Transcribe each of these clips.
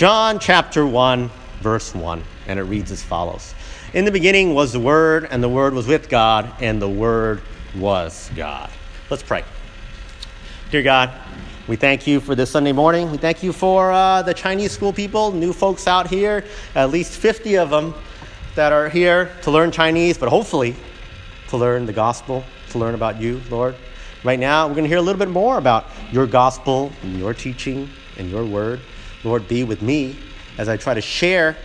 John chapter 1, verse 1, and it reads as follows In the beginning was the Word, and the Word was with God, and the Word was God. Let's pray. Dear God, we thank you for this Sunday morning. We thank you for uh, the Chinese school people, new folks out here, at least 50 of them that are here to learn Chinese, but hopefully to learn the gospel, to learn about you, Lord. Right now, we're going to hear a little bit more about your gospel and your teaching and your word. Lord, be with me as I try to share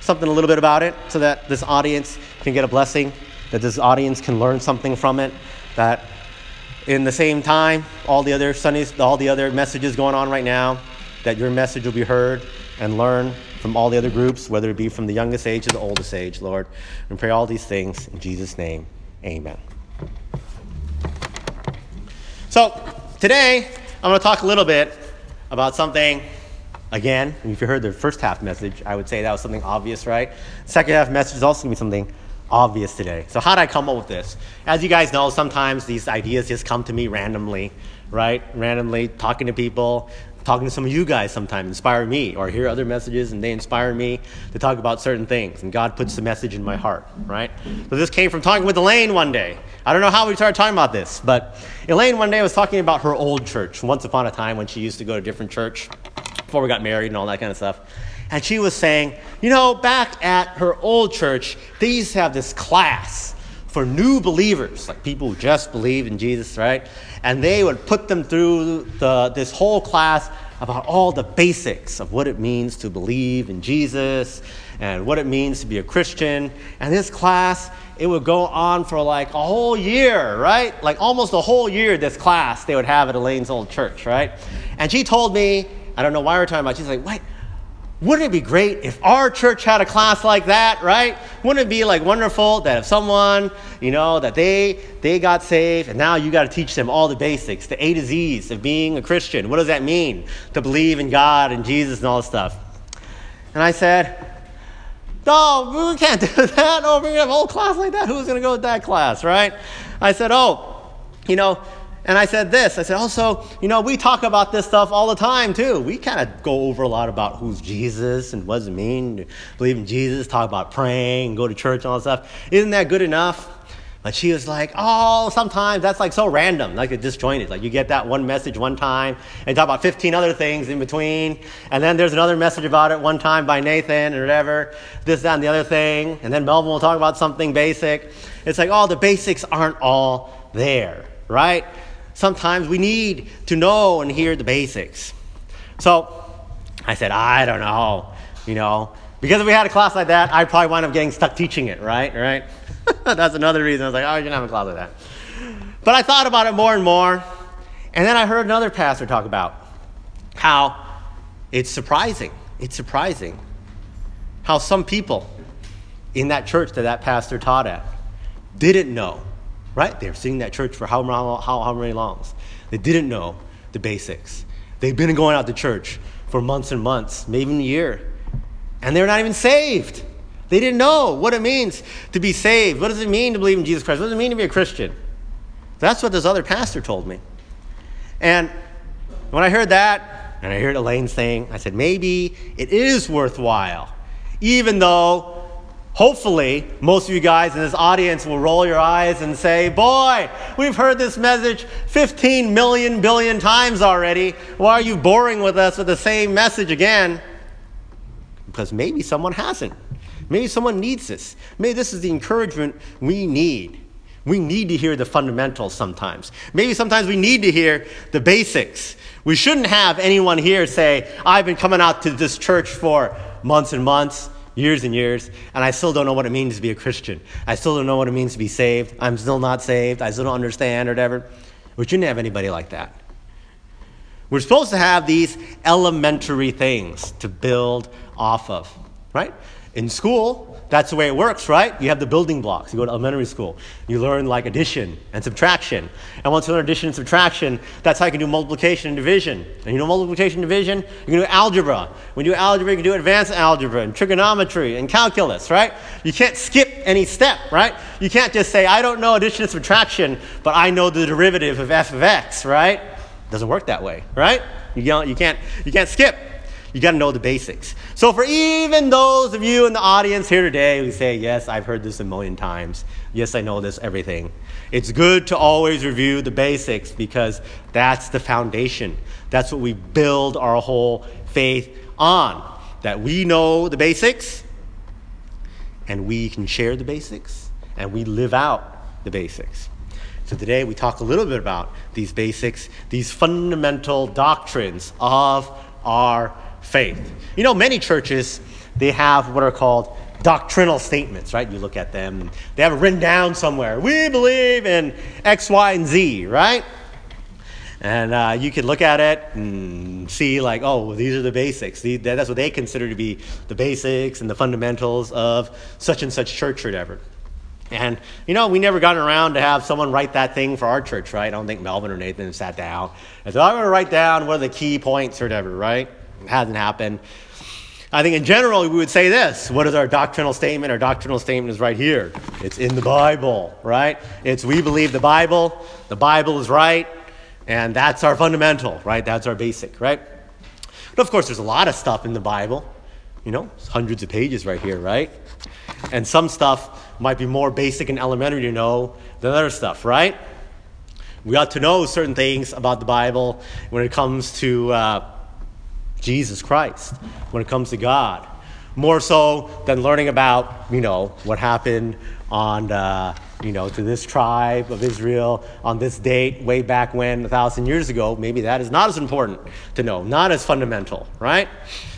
something a little bit about it so that this audience can get a blessing, that this audience can learn something from it, that in the same time, all the other Sundays, all the other messages going on right now, that your message will be heard and learned from all the other groups, whether it be from the youngest age to the oldest age, Lord. And pray all these things in Jesus' name. Amen. So, today, I'm going to talk a little bit about something again. If you heard the first half message, I would say that was something obvious, right? Second half message is also going to be something obvious today. So, how did I come up with this? As you guys know, sometimes these ideas just come to me randomly, right? Randomly talking to people, talking to some of you guys sometimes inspire me, or hear other messages and they inspire me to talk about certain things. And God puts the message in my heart, right? So, this came from talking with Elaine one day. I don't know how we started talking about this, but Elaine one day was talking about her old church, once upon a time when she used to go to different church before we got married and all that kind of stuff. And she was saying, you know, back at her old church, they used to have this class for new believers, like people who just believe in Jesus, right? And they would put them through the, this whole class about all the basics of what it means to believe in Jesus and what it means to be a Christian. And this class, it would go on for like a whole year, right? Like almost a whole year, this class they would have at Elaine's old church, right? And she told me, I don't know why we're talking about, she's like, wait, wouldn't it be great if our church had a class like that, right? Wouldn't it be like wonderful that if someone, you know, that they they got saved and now you got to teach them all the basics, the A to Z's of being a Christian. What does that mean? To believe in God and Jesus and all this stuff. And I said, no, we can't do that. Oh, we're to have a whole class like that. Who's to go to that class, right? I said, oh, you know, and I said this I said, oh, also, you know, we talk about this stuff all the time too. We kind of go over a lot about who's Jesus and what does it mean to believe in Jesus, talk about praying, go to church and all that stuff. Isn't that good enough? But she was like, oh, sometimes that's like so random, like it disjointed. Like you get that one message one time and talk about 15 other things in between. And then there's another message about it one time by Nathan or whatever, this, that, and the other thing. And then Melvin will talk about something basic. It's like, oh, the basics aren't all there, right? Sometimes we need to know and hear the basics. So I said, I don't know, you know, because if we had a class like that, I'd probably wind up getting stuck teaching it, right? Right? That's another reason I was like, oh, going to have a class like that. But I thought about it more and more, and then I heard another pastor talk about how it's surprising. It's surprising how some people in that church that that pastor taught at didn't know right? They were sitting in that church for how, how, how many longs? They didn't know the basics. They've been going out to church for months and months, maybe even a year, and they're not even saved. They didn't know what it means to be saved. What does it mean to believe in Jesus Christ? What does it mean to be a Christian? That's what this other pastor told me. And when I heard that, and I heard Elaine saying, I said, maybe it is worthwhile, even though Hopefully, most of you guys in this audience will roll your eyes and say, Boy, we've heard this message 15 million billion times already. Why are you boring with us with the same message again? Because maybe someone hasn't. Maybe someone needs this. Maybe this is the encouragement we need. We need to hear the fundamentals sometimes. Maybe sometimes we need to hear the basics. We shouldn't have anyone here say, I've been coming out to this church for months and months years and years, and I still don't know what it means to be a Christian. I still don't know what it means to be saved. I'm still not saved. I still don't understand or whatever. We shouldn't have anybody like that. We're supposed to have these elementary things to build off of, right? In school, that's the way it works, right? You have the building blocks. You go to elementary school. You learn like addition and subtraction. And once you learn addition and subtraction, that's how you can do multiplication and division. And you know multiplication and division, you can do algebra. When you do algebra, you can do advanced algebra and trigonometry and calculus, right? You can't skip any step, right? You can't just say, I don't know addition and subtraction, but I know the derivative of f of x, right? It doesn't work that way, right? You, you, can't, you can't skip. you got to know the basics. So, for even those of you in the audience here today who say, Yes, I've heard this a million times, yes, I know this, everything, it's good to always review the basics because that's the foundation. That's what we build our whole faith on. That we know the basics and we can share the basics and we live out the basics. So today we talk a little bit about these basics, these fundamental doctrines of our faith. You know, many churches, they have what are called doctrinal statements, right? You look at them, they have it written down somewhere. We believe in X, Y, and Z, right? And uh, you can look at it and see, like, oh, these are the basics. that's what they consider to be the basics and the fundamentals of such and such church or whatever. And, you know, we never got around to have someone write that thing for our church, right? I don't think Melvin or Nathan sat down and said, I'm going to write down what are the key points or whatever, right? It hasn't happened. I think in general, we would say this What is our doctrinal statement? Our doctrinal statement is right here. It's in the Bible, right? It's we believe the Bible, the Bible is right, and that's our fundamental, right? That's our basic, right? But of course, there's a lot of stuff in the Bible, you know, hundreds of pages right here, right? And some stuff might be more basic and elementary to know than other stuff, right? We ought to know certain things about the Bible when it comes to uh, Jesus Christ, when it comes to God, more so than learning about, you know, what happened on, uh, you know, to this tribe of Israel on this date way back when, a thousand years ago. Maybe that is not as important to know, not as fundamental, right?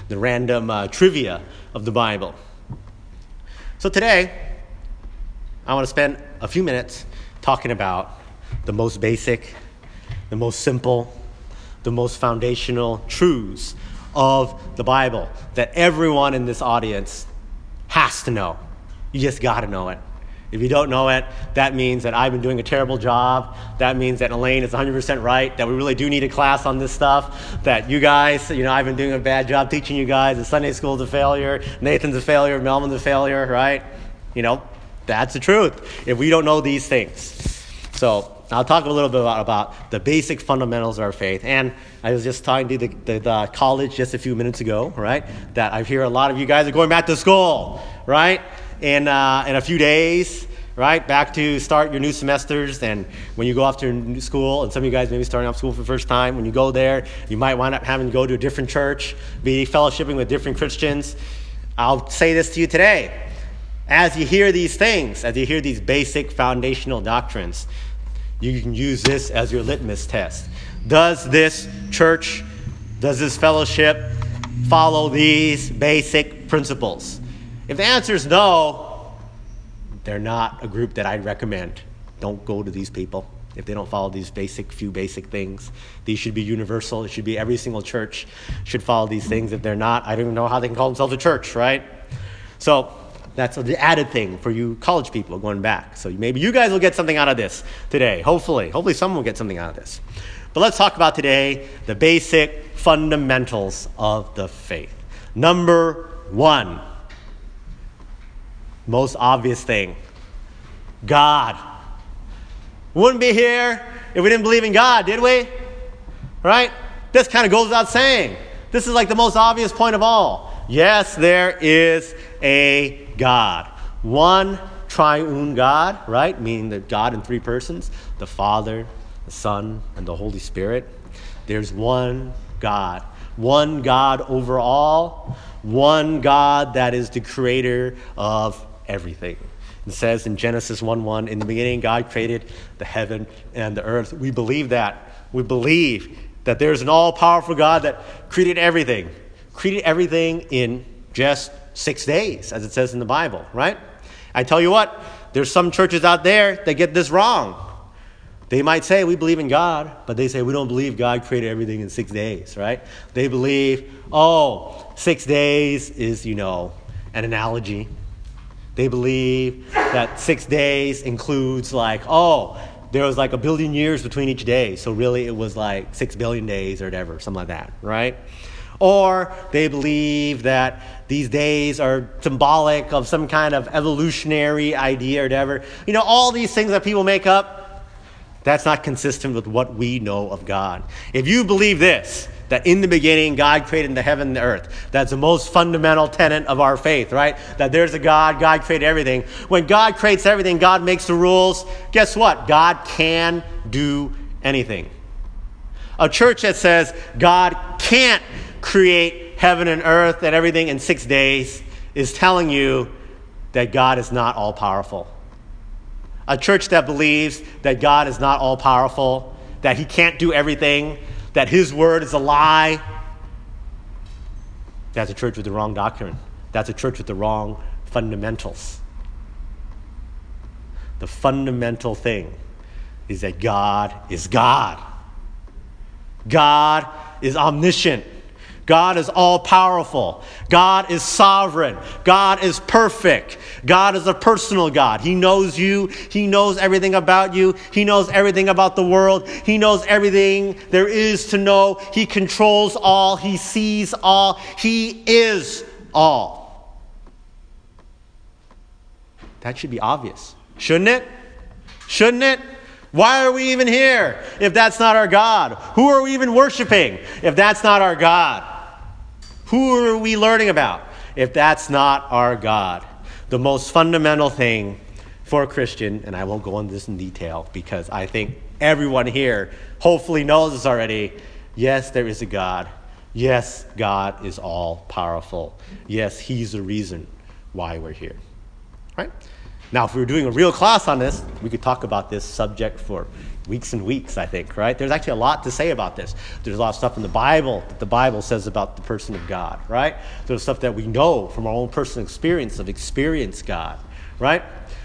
The random uh, trivia of the Bible. So today, I want to spend a few minutes talking about the most basic, the most simple, the most foundational truths of the Bible that everyone in this audience has to know. You just got to know it. If you don't know it, that means that I've been doing a terrible job. That means that Elaine is 100% right, that we really do need a class on this stuff. That you guys, you know, I've been doing a bad job teaching you guys. The Sunday school's a failure. Nathan's a failure. Melvin's a failure, right? You know, that's the truth if we don't know these things. So I'll talk a little bit about, about the basic fundamentals of our faith. And I was just talking to the, the, the, college just a few minutes ago, right? That I hear a lot of you guys are going back to school, right? In, uh, in a few days, right? Back to start your new semesters. And when you go off to new school, and some of you guys may be starting off school for the first time, when you go there, you might wind up having to go to a different church, be fellowshipping with different Christians. I'll say this to you today as you hear these things, as you hear these basic foundational doctrines, you can use this as your litmus test. Does this church, does this fellowship follow these basic principles? If the answer is no, they're not a group that I'd recommend. Don't go to these people if they don't follow these basic few basic things. These should be universal. It should be every single church should follow these things. If they're not, I don't even know how they can call themselves a church, right? So that's the added thing for you college people going back. So maybe you guys will get something out of this today. Hopefully. Hopefully someone will get something out of this. But let's talk about today the basic fundamentals of the faith. Number one, most obvious thing God. Wouldn't be here if we didn't believe in God, did we? Right? This kind of goes without saying. This is like the most obvious point of all. Yes, there is a God. One triune God, right? Meaning that God in three persons the Father, the Son, and the Holy Spirit. There's one God. One God over all. One God that is the creator of everything. It says in Genesis 1 1, in the beginning, God created the heaven and the earth. We believe that. We believe that there's an all powerful God that created everything, created everything in just six days, as it says in the Bible, right? I tell you what, there's some churches out there that get this wrong. They might say, We believe in God, but they say, We don't believe God created everything in six days, right? They believe, Oh, six days is, you know, an analogy. They believe that six days includes, like, oh, there was like a billion years between each day. So really, it was like six billion days or whatever, something like that, right? Or they believe that these days are symbolic of some kind of evolutionary idea or whatever. You know, all these things that people make up, that's not consistent with what we know of God. If you believe this, that in the beginning God created the heaven and the earth. That's the most fundamental tenet of our faith, right? That there's a God, God created everything. When God creates everything, God makes the rules. Guess what? God can do anything. A church that says God can't create heaven and earth and everything in six days is telling you that God is not all powerful. A church that believes that God is not all powerful, that He can't do everything, that His word is a lie, that's a church with the wrong doctrine. That's a church with the wrong fundamentals. The fundamental thing is that God is God. God is omniscient. God is all powerful. God is sovereign. God is perfect. God is a personal God. He knows you. He knows everything about you. He knows everything about the world. He knows everything there is to know. He controls all. He sees all. He is all. That should be obvious, shouldn't it? Shouldn't it? Why are we even here if that's not our God? Who are we even worshiping if that's not our God? Who are we learning about if that's not our God? The most fundamental thing for a Christian, and I won't go into this in detail because I think everyone here hopefully knows this already. Yes, there is a God. Yes, God is all powerful. Yes, He's the reason why we're here. Right? Now, if we were doing a real class on this, we could talk about this subject for weeks and weeks, I think, right? There's actually a lot to say about this. There's a lot of stuff in the Bible that the Bible says about the person of God, right? There's stuff that we know from our own personal experience of experience God, right?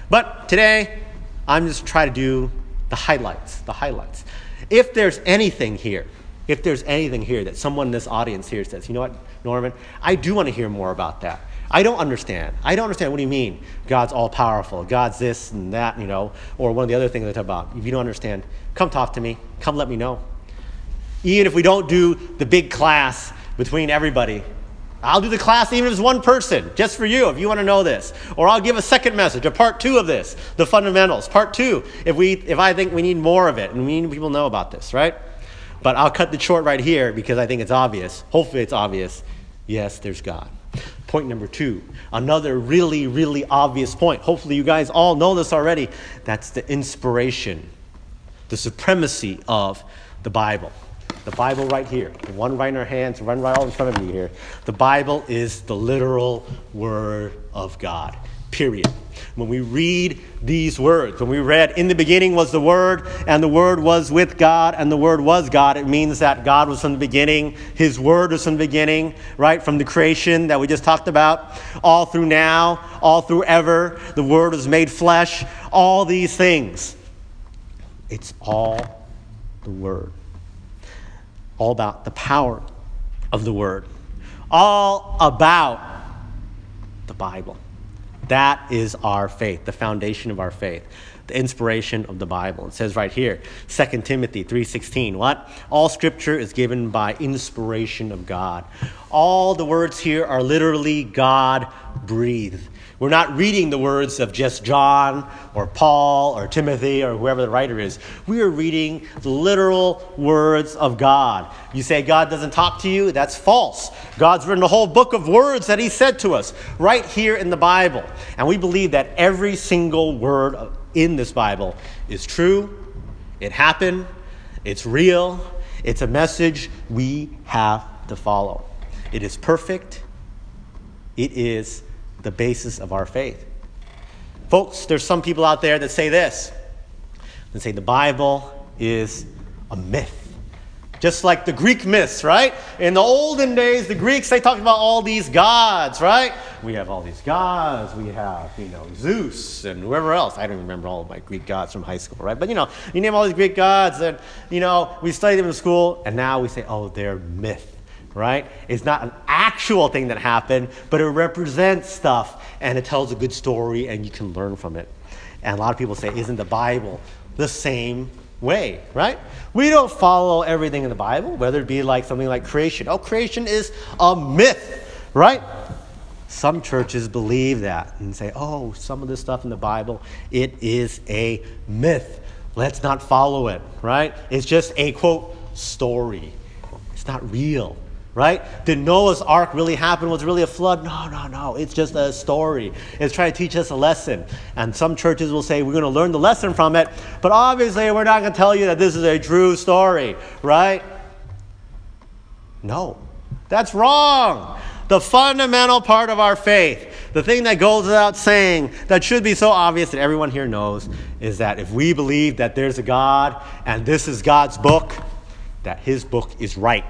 But today, I'm just trying to do the highlights, the highlights. If there's anything here, if there's anything here that someone in this audience here says, you know what, Norman, I do want to hear more about that. I don't understand. I don't understand. What do you mean? God's all powerful. God's this and that, you know, or one of the other things I talk about. If you don't understand, come talk to me. Come let me know. Even if we don't do the big class between everybody, I'll do the class even if it's one person, just for you, if you want to know this. Or I'll give a second message, a part two of this, the fundamentals. Part two, if we if I think we need more of it and we need people know about this, right? But I'll cut the short right here because I think it's obvious. Hopefully it's obvious. Yes, there's God. Point number two, another really, really obvious point. Hopefully, you guys all know this already. That's the inspiration, the supremacy of the Bible. The Bible right here, the one right in our hands, one right all in front of me here. The Bible is the literal Word of God period. When we read these words, when we read, in the beginning was the Word, and the Word was with God, and the Word was God, it means that God was from the beginning. His Word was from the beginning, right? From the creation that we just talked about, all through now, all through ever. The Word was made flesh, all these things. It's all the Word. All about the power of the Word. All about the Bible. That is our faith, the foundation of our faith, the inspiration of the Bible. It says right here, 2 Timothy 3:16, what? All scripture is given by inspiration of God. All the words here are literally God breathed. We're not reading the words of just John or Paul or Timothy or whoever the writer is. We are reading the literal words of God. You say God doesn't talk to you? That's false. God's written a whole book of words that He said to us right here in the Bible. And we believe that every single word in this Bible is true, it happened, it's real, it's a message we have to follow. It is perfect, it is the basis of our faith. Folks, there's some people out there that say this. They say the Bible is a myth. Just like the Greek myths, right? In the olden days, the Greeks, they talked about all these gods, right? We have all these gods. We have, you know, Zeus and whoever else. I don't remember all of my Greek gods from high school, right? But, you know, you name all these Greek gods, and, you know, we studied them in school, and now we say, oh, they're myth right? It's not an actual thing that happened, but it represents stuff and it tells a good story and you can learn from it. And a lot of people say, isn't the Bible the same way, right? We don't follow everything in the Bible, whether it be like something like creation. Oh, creation is a myth, right? Some churches believe that and say, oh, some of this stuff in the Bible, it is a myth. Let's not follow it, right? It's just a quote story It's not real, right? Did Noah's ark really happen? Was it really a flood? No, no, no. It's just a story. It's trying to teach us a lesson. And some churches will say we're going to learn the lesson from it, but obviously we're not going to tell you that this is a true story, right? No, that's wrong. The fundamental part of our faith the thing that goes without saying, that should be so obvious that everyone here knows, is that if we believe that there's a God and this is God's book, that his book is right.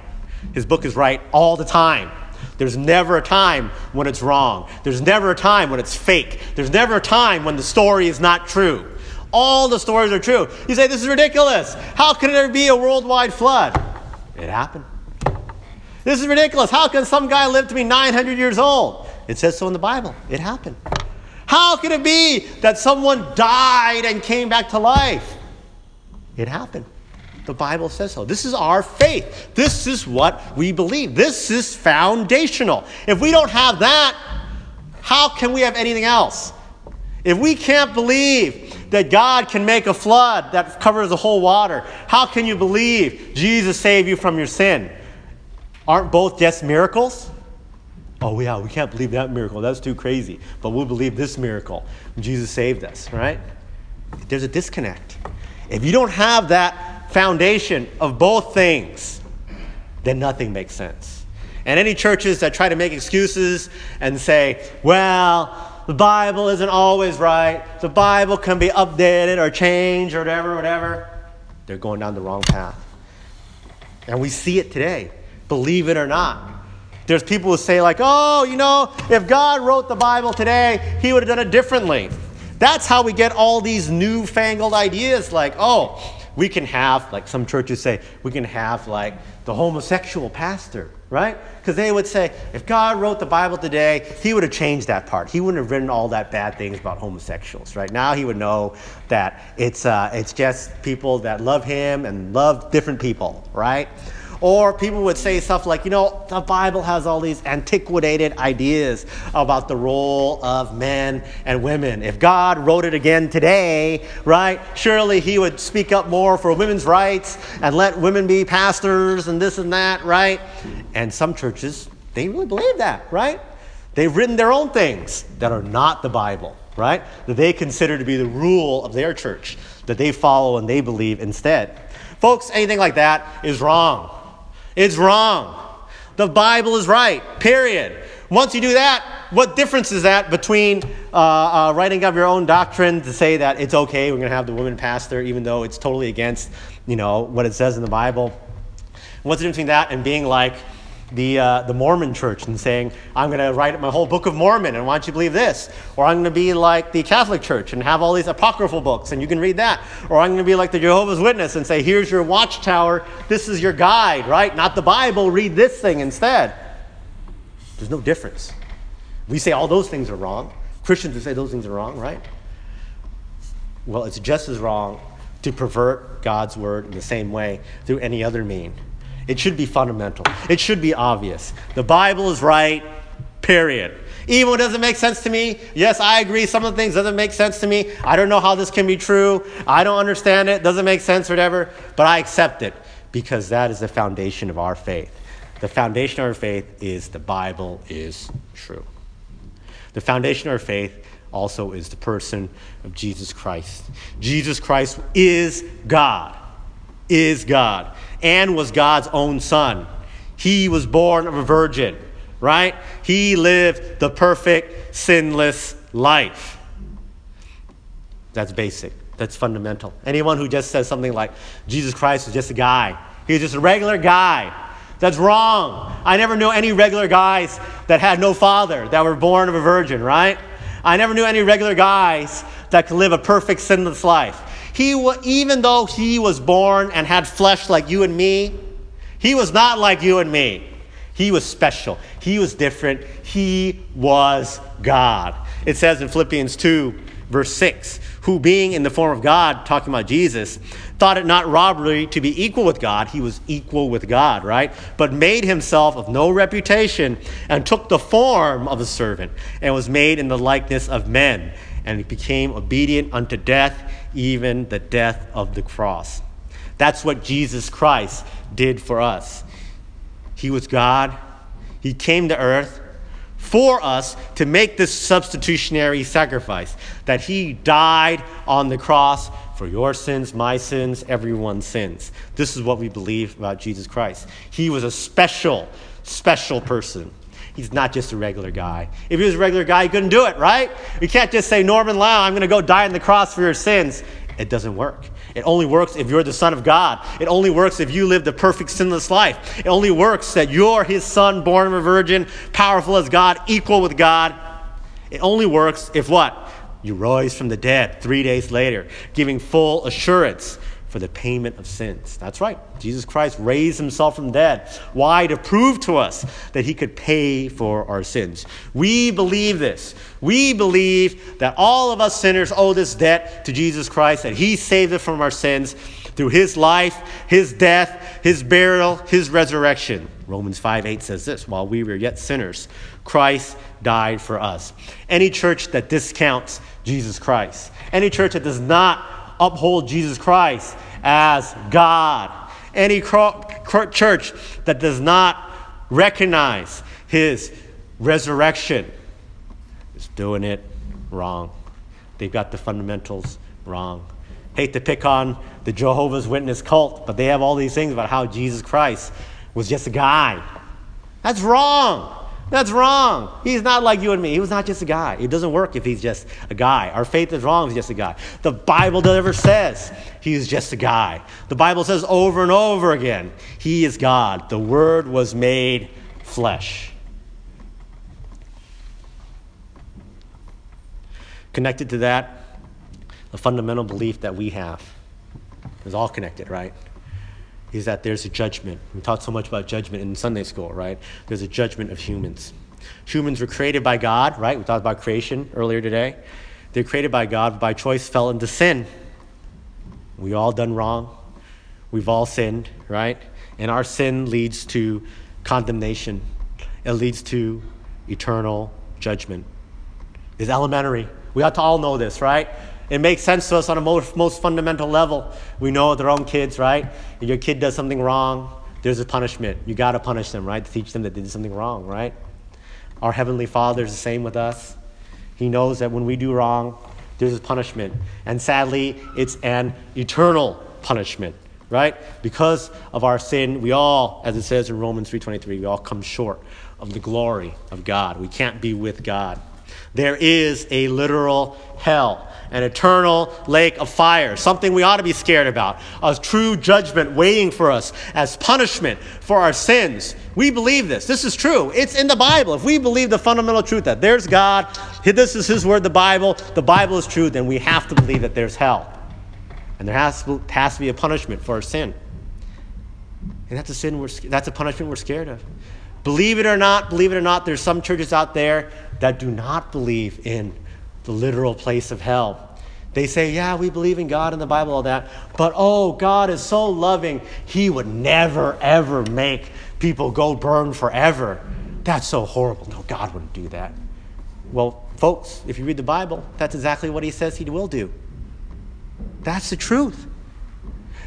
His book is right all the time. There's never a time when it's wrong. There's never a time when it's fake. There's never a time when the story is not true. All the stories are true. You say, This is ridiculous. How can there be a worldwide flood? It happened. This is ridiculous. How can some guy live to be 900 years old? It says so in the Bible. It happened. How could it be that someone died and came back to life? It happened. The Bible says so. This is our faith. This is what we believe. This is foundational. If we don't have that, how can we have anything else? If we can't believe that God can make a flood that covers the whole water, how can you believe Jesus saved you from your sin? Aren't both just miracles? Oh, yeah, we can't believe that miracle. That's too crazy. But we'll believe this miracle. Jesus saved us, right? There's a disconnect. If you don't have that foundation of both things, then nothing makes sense. And any churches that try to make excuses and say, well, the Bible isn't always right, the Bible can be updated or changed or whatever, whatever, they're going down the wrong path. And we see it today, believe it or not. There's people who say, like, oh, you know, if God wrote the Bible today, he would have done it differently. That's how we get all these newfangled ideas, like, oh, we can have, like some churches say, we can have, like, the homosexual pastor, right? Because they would say, if God wrote the Bible today, he would have changed that part. He wouldn't have written all that bad things about homosexuals, right? Now he would know that it's, uh, it's just people that love him and love different people, right? Or people would say stuff like, you know, the Bible has all these antiquated ideas about the role of men and women. If God wrote it again today, right, surely he would speak up more for women's rights and let women be pastors and this and that, right? And some churches, they really believe that, right? They've written their own things that are not the Bible, right? That they consider to be the rule of their church, that they follow and they believe instead. Folks, anything like that is wrong. It's wrong. The Bible is right, period. Once you do that, what difference is that between uh, uh, writing up your own doctrine to say that it's okay, we're going to have the woman pastor, even though it's totally against, you know, what it says in the Bible? What's the difference between that and being like, the, uh, the Mormon church and saying, I'm going to write my whole book of Mormon, and why don't you believe this? Or I'm going to be like the Catholic church and have all these apocryphal books, and you can read that. Or I'm going to be like the Jehovah's Witness and say, here's your watchtower, this is your guide, right? Not the Bible, read this thing instead. There's no difference. We say all those things are wrong. Christians would say those things are wrong, right? Well, it's just as wrong to pervert God's word in the same way through any other mean. It should be fundamental. It should be obvious. The Bible is right, period. Even when it doesn't make sense to me, yes, I agree. Some of the things doesn't make sense to me. I don't know how this can be true. I don't understand it. Doesn't make sense whatever. But I accept it because that is the foundation of our faith. The foundation of our faith is the Bible is true. The foundation of our faith also is the person of Jesus Christ. Jesus Christ is God. Is God and was God's own son. He was born of a virgin, right? He lived the perfect, sinless life. That's basic. That's fundamental. Anyone who just says something like, Jesus Christ is just a guy, he's just a regular guy. That's wrong. I never knew any regular guys that had no father, that were born of a virgin, right? I never knew any regular guys that could live a perfect, sinless life. He, even though he was born and had flesh like you and me, he was not like you and me. He was special. He was different. He was God. It says in Philippians 2, verse 6, who being in the form of God, talking about Jesus, thought it not robbery to be equal with God. He was equal with God, right? But made himself of no reputation and took the form of a servant and was made in the likeness of men and he became obedient unto death, even the death of the cross. That's what Jesus Christ did for us. He was God. He came to earth for us to make this substitutionary sacrifice, that He died on the cross for your sins, my sins, everyone's sins. This is what we believe about Jesus Christ. He was a special, special person. He's not just a regular guy. If he was a regular guy, he couldn't do it, right? You can't just say, Norman Lau, I'm going to go die on the cross for your sins. It doesn't work. It only works if you're the Son of God. It only works if you live the perfect sinless life. It only works that you're His Son, born of a virgin, powerful as God, equal with God. It only works if what? You rose from the dead three days later, giving full assurance for the payment of sins. That's right. Jesus Christ raised himself from the dead. Why? To prove to us that he could pay for our sins. We believe this. We believe that all of us sinners owe this debt to Jesus Christ, that he saved us from our sins through his life, his death, his burial, his resurrection. Romans 5 8 says this while we were yet sinners, Christ died for us. Any church that discounts Jesus Christ, any church that does not uphold Jesus Christ as God. Any church that does not recognize his resurrection is doing it wrong. They've got the fundamentals wrong. Hate to pick on the Jehovah's Witness cult, but they have all these things about how Jesus Christ was just a guy. That's wrong. That's wrong. He's not like you and me. He was not just a guy. It doesn't work if he's just a guy. Our faith is wrong if he's just a guy. The Bible never says he's just a guy. The Bible says over and over again, he is God. The Word was made flesh. Connected to that, the fundamental belief that we have is all connected, right? Is that there's a judgment. We talk so much about judgment in Sunday school, right? There's a judgment of humans. Humans were created by God, right? We talked about creation earlier today. They're created by God, but by choice fell into sin. We all done wrong. We've all sinned, right? And our sin leads to condemnation. It leads to eternal judgment. It's elementary. We ought to all know this, right? It makes sense to us on a most, most fundamental level. We know our own kids, right? If your kid does something wrong, there's a punishment. You got to punish them, right? To teach them that they did something wrong, right? Our Heavenly Father is the same with us. He knows that when we do wrong, there's a punishment. And sadly, it's an eternal punishment, right? Because of our sin, we all, as it says in Romans 3.23, we all come short of the glory of God. We can't be with God. There is a literal hell an eternal lake of fire, something we ought to be scared about, a true judgment waiting for us as punishment for our sins. We believe this. This is true. It's in the Bible. If we believe the fundamental truth that there's God, this is His word, the Bible, the Bible is true, then we have to believe that there's hell. And there has to, has to be a punishment for our sin. And that's a sin we're, that's a punishment we're scared of. Believe it or not, believe it or not, there's some churches out there that do not believe in the literal place of hell. They say, Yeah, we believe in God and the Bible, all that, but oh, God is so loving, He would never, ever make people go burn forever. That's so horrible. No, God wouldn't do that. Well, folks, if you read the Bible, that's exactly what He says He will do. That's the truth.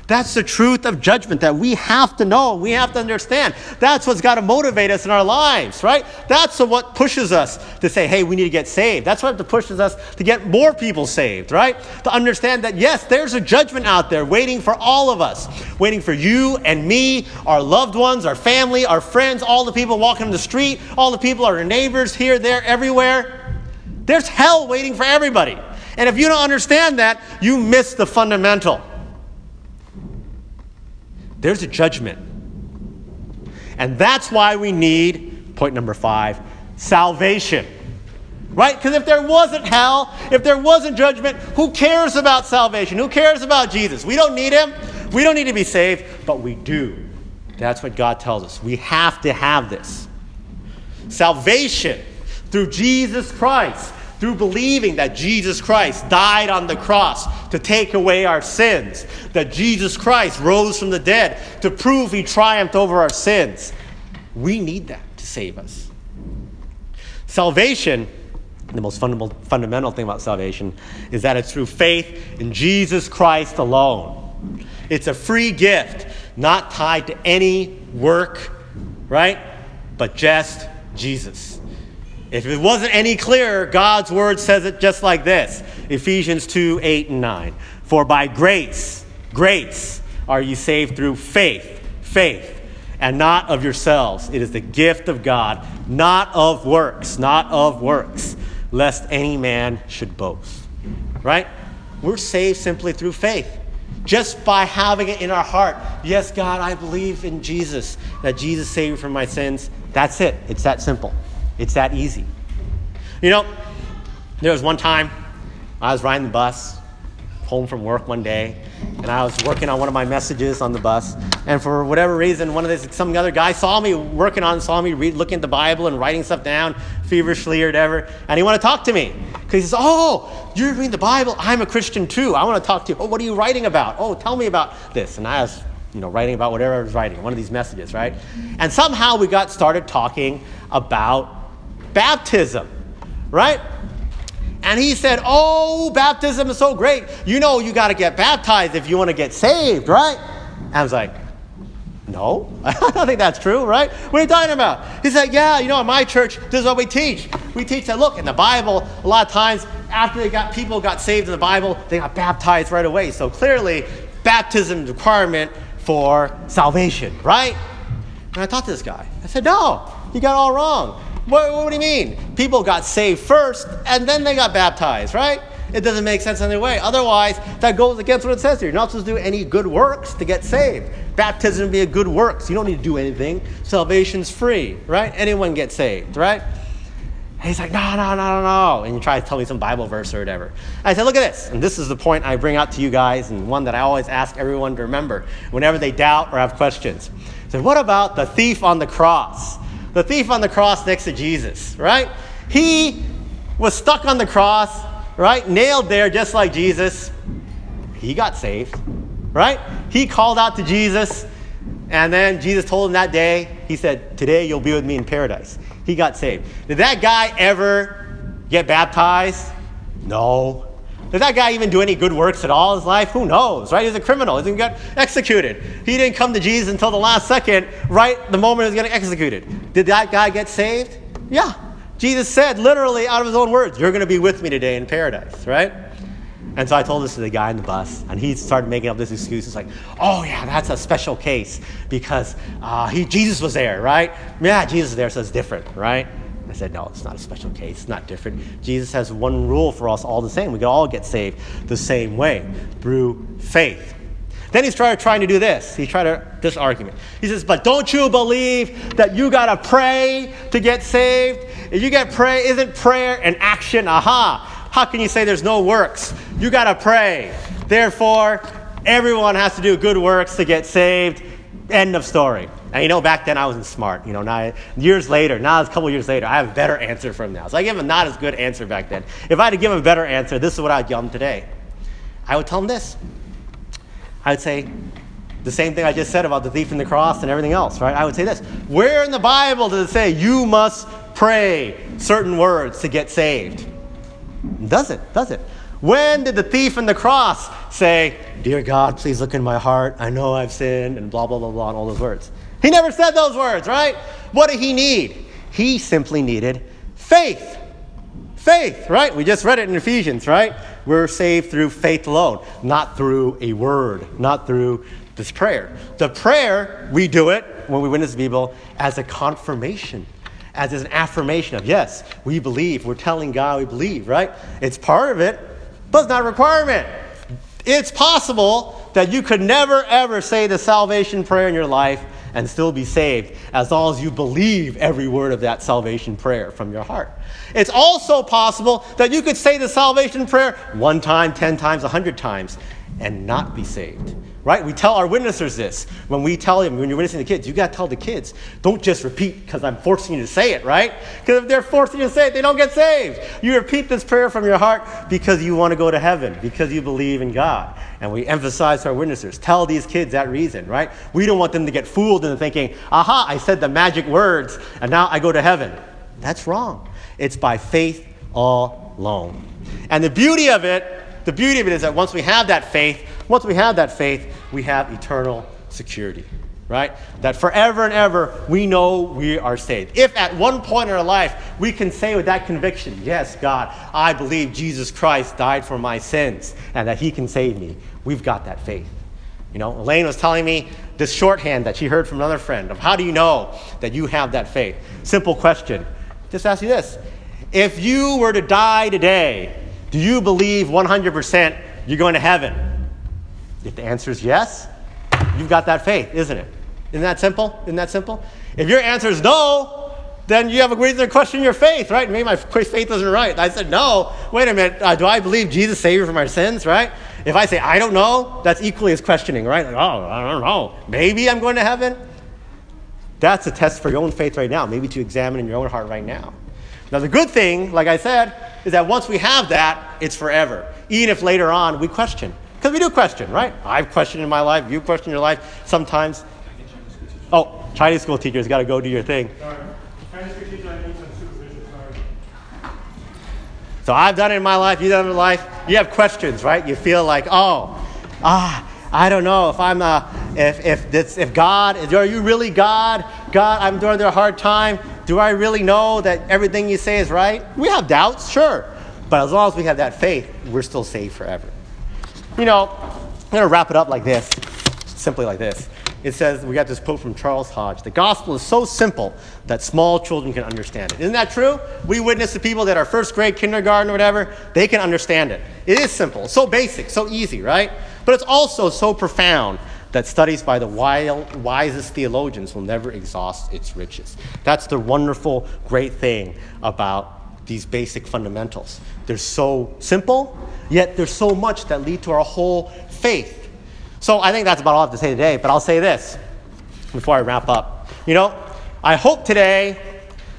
That's the truth of judgment that we have to know, we have to understand. That's what's got to motivate us in our lives, right? That's what pushes us to say, hey, we need to get saved. That's what pushes us to get more people saved, right? To understand that, yes, there's a judgment out there waiting for all of us, waiting for you and me, our loved ones, our family, our friends, all the people walking the street, all the people, our neighbors here, there, everywhere. There's hell waiting for everybody. And if you don't understand that, you miss the fundamental. There's a judgment. And that's why we need, point number five, salvation. Right? Because if there wasn't hell, if there wasn't judgment, who cares about salvation? Who cares about Jesus? We don't need him. We don't need to be saved, but we do. That's what God tells us. We have to have this. Salvation through Jesus Christ through believing that Jesus Christ died on the cross to take away our sins, that Jesus Christ rose from the dead to prove he triumphed over our sins. We need that to save us. Salvation, the most fundamental, fundamental thing about salvation, is that it's through faith in Jesus Christ alone. It's a free gift, not tied to any work right? But just Jesus. If it wasn't any clearer, God's word says it just like this Ephesians 2 8 and 9. For by grace, grace, are you saved through faith, faith, and not of yourselves. It is the gift of God, not of works, not of works, lest any man should boast. Right? We're saved simply through faith. Just by having it in our heart. Yes, God, I believe in Jesus, that Jesus saved me from my sins. That's it. It's that simple. It's that easy. You know, there was one time I was riding the bus home from work one day, and I was working on one of my messages on the bus. And for whatever reason, one of this, some other guy saw me working on, saw me read, looking at the Bible and writing stuff down feverishly or whatever, and he wanted to talk to me because he says, "Oh, you're reading the Bible. I'm a Christian too. I want to talk to you. Oh, what are you writing about? Oh, tell me about this." And I was, you know, writing about whatever I was writing, one of these messages, right? And somehow we got started talking about baptism, right? And he said, Oh, baptism is so great. You know, you got to get baptized if you want to get saved, right? And I was like, No, I don't think that's true, right? What are you talking about? He said, Yeah, you know, in my church, this is what we teach. We teach that, look, in the Bible, a lot of times after they got people got saved in the Bible, they got baptized right away. So clearly, baptism is a requirement for salvation, right? And I talked to this guy. I said, No, you got all wrong. What, what, do you mean? People got saved first and then they got baptized, right? It doesn't make sense any way. Otherwise, that goes against what it says here. You're not supposed to do any good works to get saved. Baptism would be a good work, so you don't need to do anything. Salvation's free, right? Anyone gets saved, right? And he's like, no, no, no, no, no. And you try to tell me some Bible verse or whatever. I said, look at this. And this is the point I bring out to you guys, and one that I always ask everyone to remember whenever they doubt or have questions. I said, what about the thief on the cross? The thief on the cross next to Jesus, right? He was stuck on the cross, right? Nailed there just like Jesus. He got saved, right? He called out to Jesus, and then Jesus told him that day, he said, Today you'll be with me in paradise. He got saved. Did that guy ever get baptized? No. Did that guy even do any good works at all in his life? Who knows, right? He's a criminal. He got executed. He didn't come to Jesus until the last second, right the moment he was getting executed. Did that guy get saved? Yeah. Jesus said, literally out of his own words, You're going to be with me today in paradise, right? And so I told this to the guy in the bus, and he started making up this excuse. He's like, "Oh yeah, that's a special case because uh, he Jesus was there, right? Yeah, Jesus was there, so it's different, right?" I said, no, it's not a special case. It's not different. Jesus has one rule for us all the same. We can all get saved the same way through faith. Then he started trying to do this. He tried to, this argument. He says, but don't you believe that you got to pray to get saved? If you get pray, isn't prayer an action? Aha. How can you say there's no works? You got to pray. Therefore, everyone has to do good works to get saved. End of story. And you know, back then I wasn't smart. You know, now, years later, now a couple years later, I have a better answer from now. So I gave him not as good answer back then. If I had to give him a better answer, this is what I'd give him today. I would tell him this. I would say the same thing I just said about the thief and the cross and everything else, right? I would say this. Where in the Bible does it say you must pray certain words to get saved? Does it? Does it? When did the thief and the cross say, Dear God, please look in my heart. I know I've sinned, and blah, blah, blah, blah, and all those words? He never said those words, right? What did he need? He simply needed faith. Faith, right? We just read it in Ephesians, right? We're saved through faith alone, not through a word, not through this prayer. The prayer, we do it when we witness people as a confirmation, as an affirmation of, yes, we believe. We're telling God we believe, right? It's part of it, but it's not a requirement. It's possible that you could never, ever say the salvation prayer in your life and still be saved as long as you believe every word of that salvation prayer from your heart. It's also possible that you could say the salvation prayer one time, ten times, a hundred times, and not be saved right? We tell our witnessers this. When we tell them, when you're witnessing the kids, you got to tell the kids, don't just repeat because I'm forcing you to say it, right? Because if they're forcing you to say it, they don't get saved. You repeat this prayer from your heart because you want to go to heaven, because you believe in God. And we emphasize to our witnessers, tell these kids that reason, right? We don't want them to get fooled into thinking, aha, I said the magic words and now I go to heaven. That's wrong. It's by faith alone. And the beauty of it, the beauty of it is that once we have that faith, once we have that faith, we have eternal security. right? That forever and ever we know we are saved. If at one point in our life we can say with that conviction, yes, God, I believe Jesus Christ died for my sins and that he can save me, we've got that faith. You know, Elaine was telling me this shorthand that she heard from another friend of how do you know that you have that faith? Simple question. Just ask you this. If you were to die today, do you believe 100% you're going to heaven? If the answer is yes, you've got that faith, isn't it? Isn't that simple? Isn't that simple? If your answer is no, then you have a reason to question your faith, right? Maybe my faith isn't right. I said, no. Wait a minute. Uh, do I believe Jesus saved me from my sins, right? If I say, I don't know, that's equally as questioning, right? Like, oh, I don't know. Maybe I'm going to heaven. That's a test for your own faith right now, maybe to examine in your own heart right now. Now, the good thing, like I said, is that once we have that, it's forever. Even if later on we question. Because we do question, right? I've questioned in my life, you question your life sometimes. Oh, Chinese school teachers got to go do your thing. So I've done it in my life, you've done it in life. You have questions, right? You feel like, oh, ah, I don't know if I'm, uh, if, if, this, if God, are you really God? God, I'm doing a hard time. Do I really know that everything you say is right? We have doubts, sure. But as long as we have that faith, we're still saved forever. You know, I'm going to wrap it up like this, simply like this. It says, we got this quote from Charles Hodge the gospel is so simple that small children can understand it. Isn't that true? We witness the people that are first grade, kindergarten, or whatever, they can understand it. It is simple, so basic, so easy, right? But it's also so profound that studies by the wisest theologians will never exhaust its riches. That's the wonderful, great thing about these basic fundamentals. They're so simple, yet there's so much that lead to our whole faith. So I think that's about all I have to say today, but I'll say this before I wrap up. You know, I hope today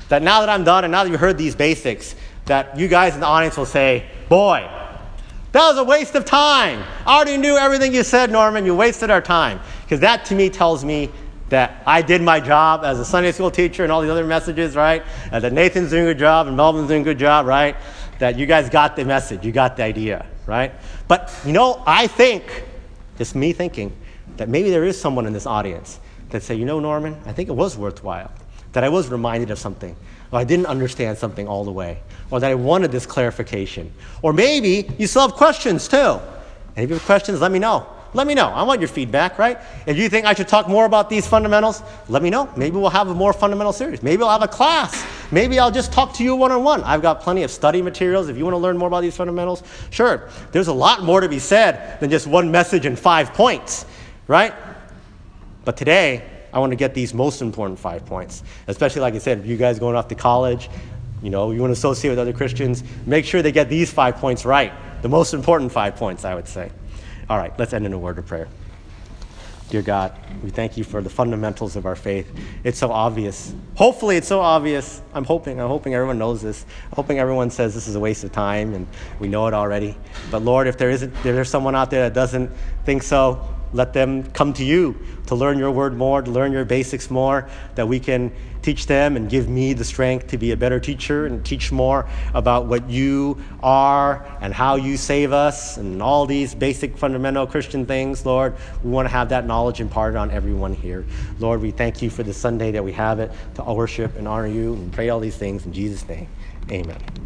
that now that I'm done and now that you heard these basics, that you guys in the audience will say, boy, that was a waste of time. I already knew everything you said, Norman. You wasted our time. Because that to me tells me that I did my job as a Sunday school teacher and all the other messages, right? And that Nathan's doing a good job and Melvin's doing a good job, right? That you guys got the message, you got the idea, right? But you know, I think, just me thinking, that maybe there is someone in this audience that say, you know, Norman, I think it was worthwhile, that I was reminded of something, or I didn't understand something all the way, or that I wanted this clarification. Or maybe you still have questions too. And if you have questions, let me know. Let me know. I want your feedback, right? If you think I should talk more about these fundamentals, let me know. Maybe we'll have a more fundamental series. Maybe I'll have a class. Maybe I'll just talk to you one on one. I've got plenty of study materials if you want to learn more about these fundamentals. Sure, there's a lot more to be said than just one message and five points, right? But today, I want to get these most important five points, especially like I said, if you guys going off to college, you know, you want to associate with other Christians, make sure they get these five points right. The most important five points, I would say. All right, let's end in a word of prayer. Dear God, we thank you for the fundamentals of our faith. It's so obvious. Hopefully, it's so obvious. I'm hoping. I'm hoping everyone knows this. I'm hoping everyone says this is a waste of time and we know it already. But Lord, if there isn't, if there's someone out there that doesn't think so, let them come to you to learn your word more, to learn your basics more, that we can teach them and give me the strength to be a better teacher and teach more about what you are and how you save us and all these basic fundamental Christian things, Lord. We want to have that knowledge imparted on everyone here. Lord, we thank you for the Sunday that we have it to worship and honor you and pray all these things in Jesus' name. Amen.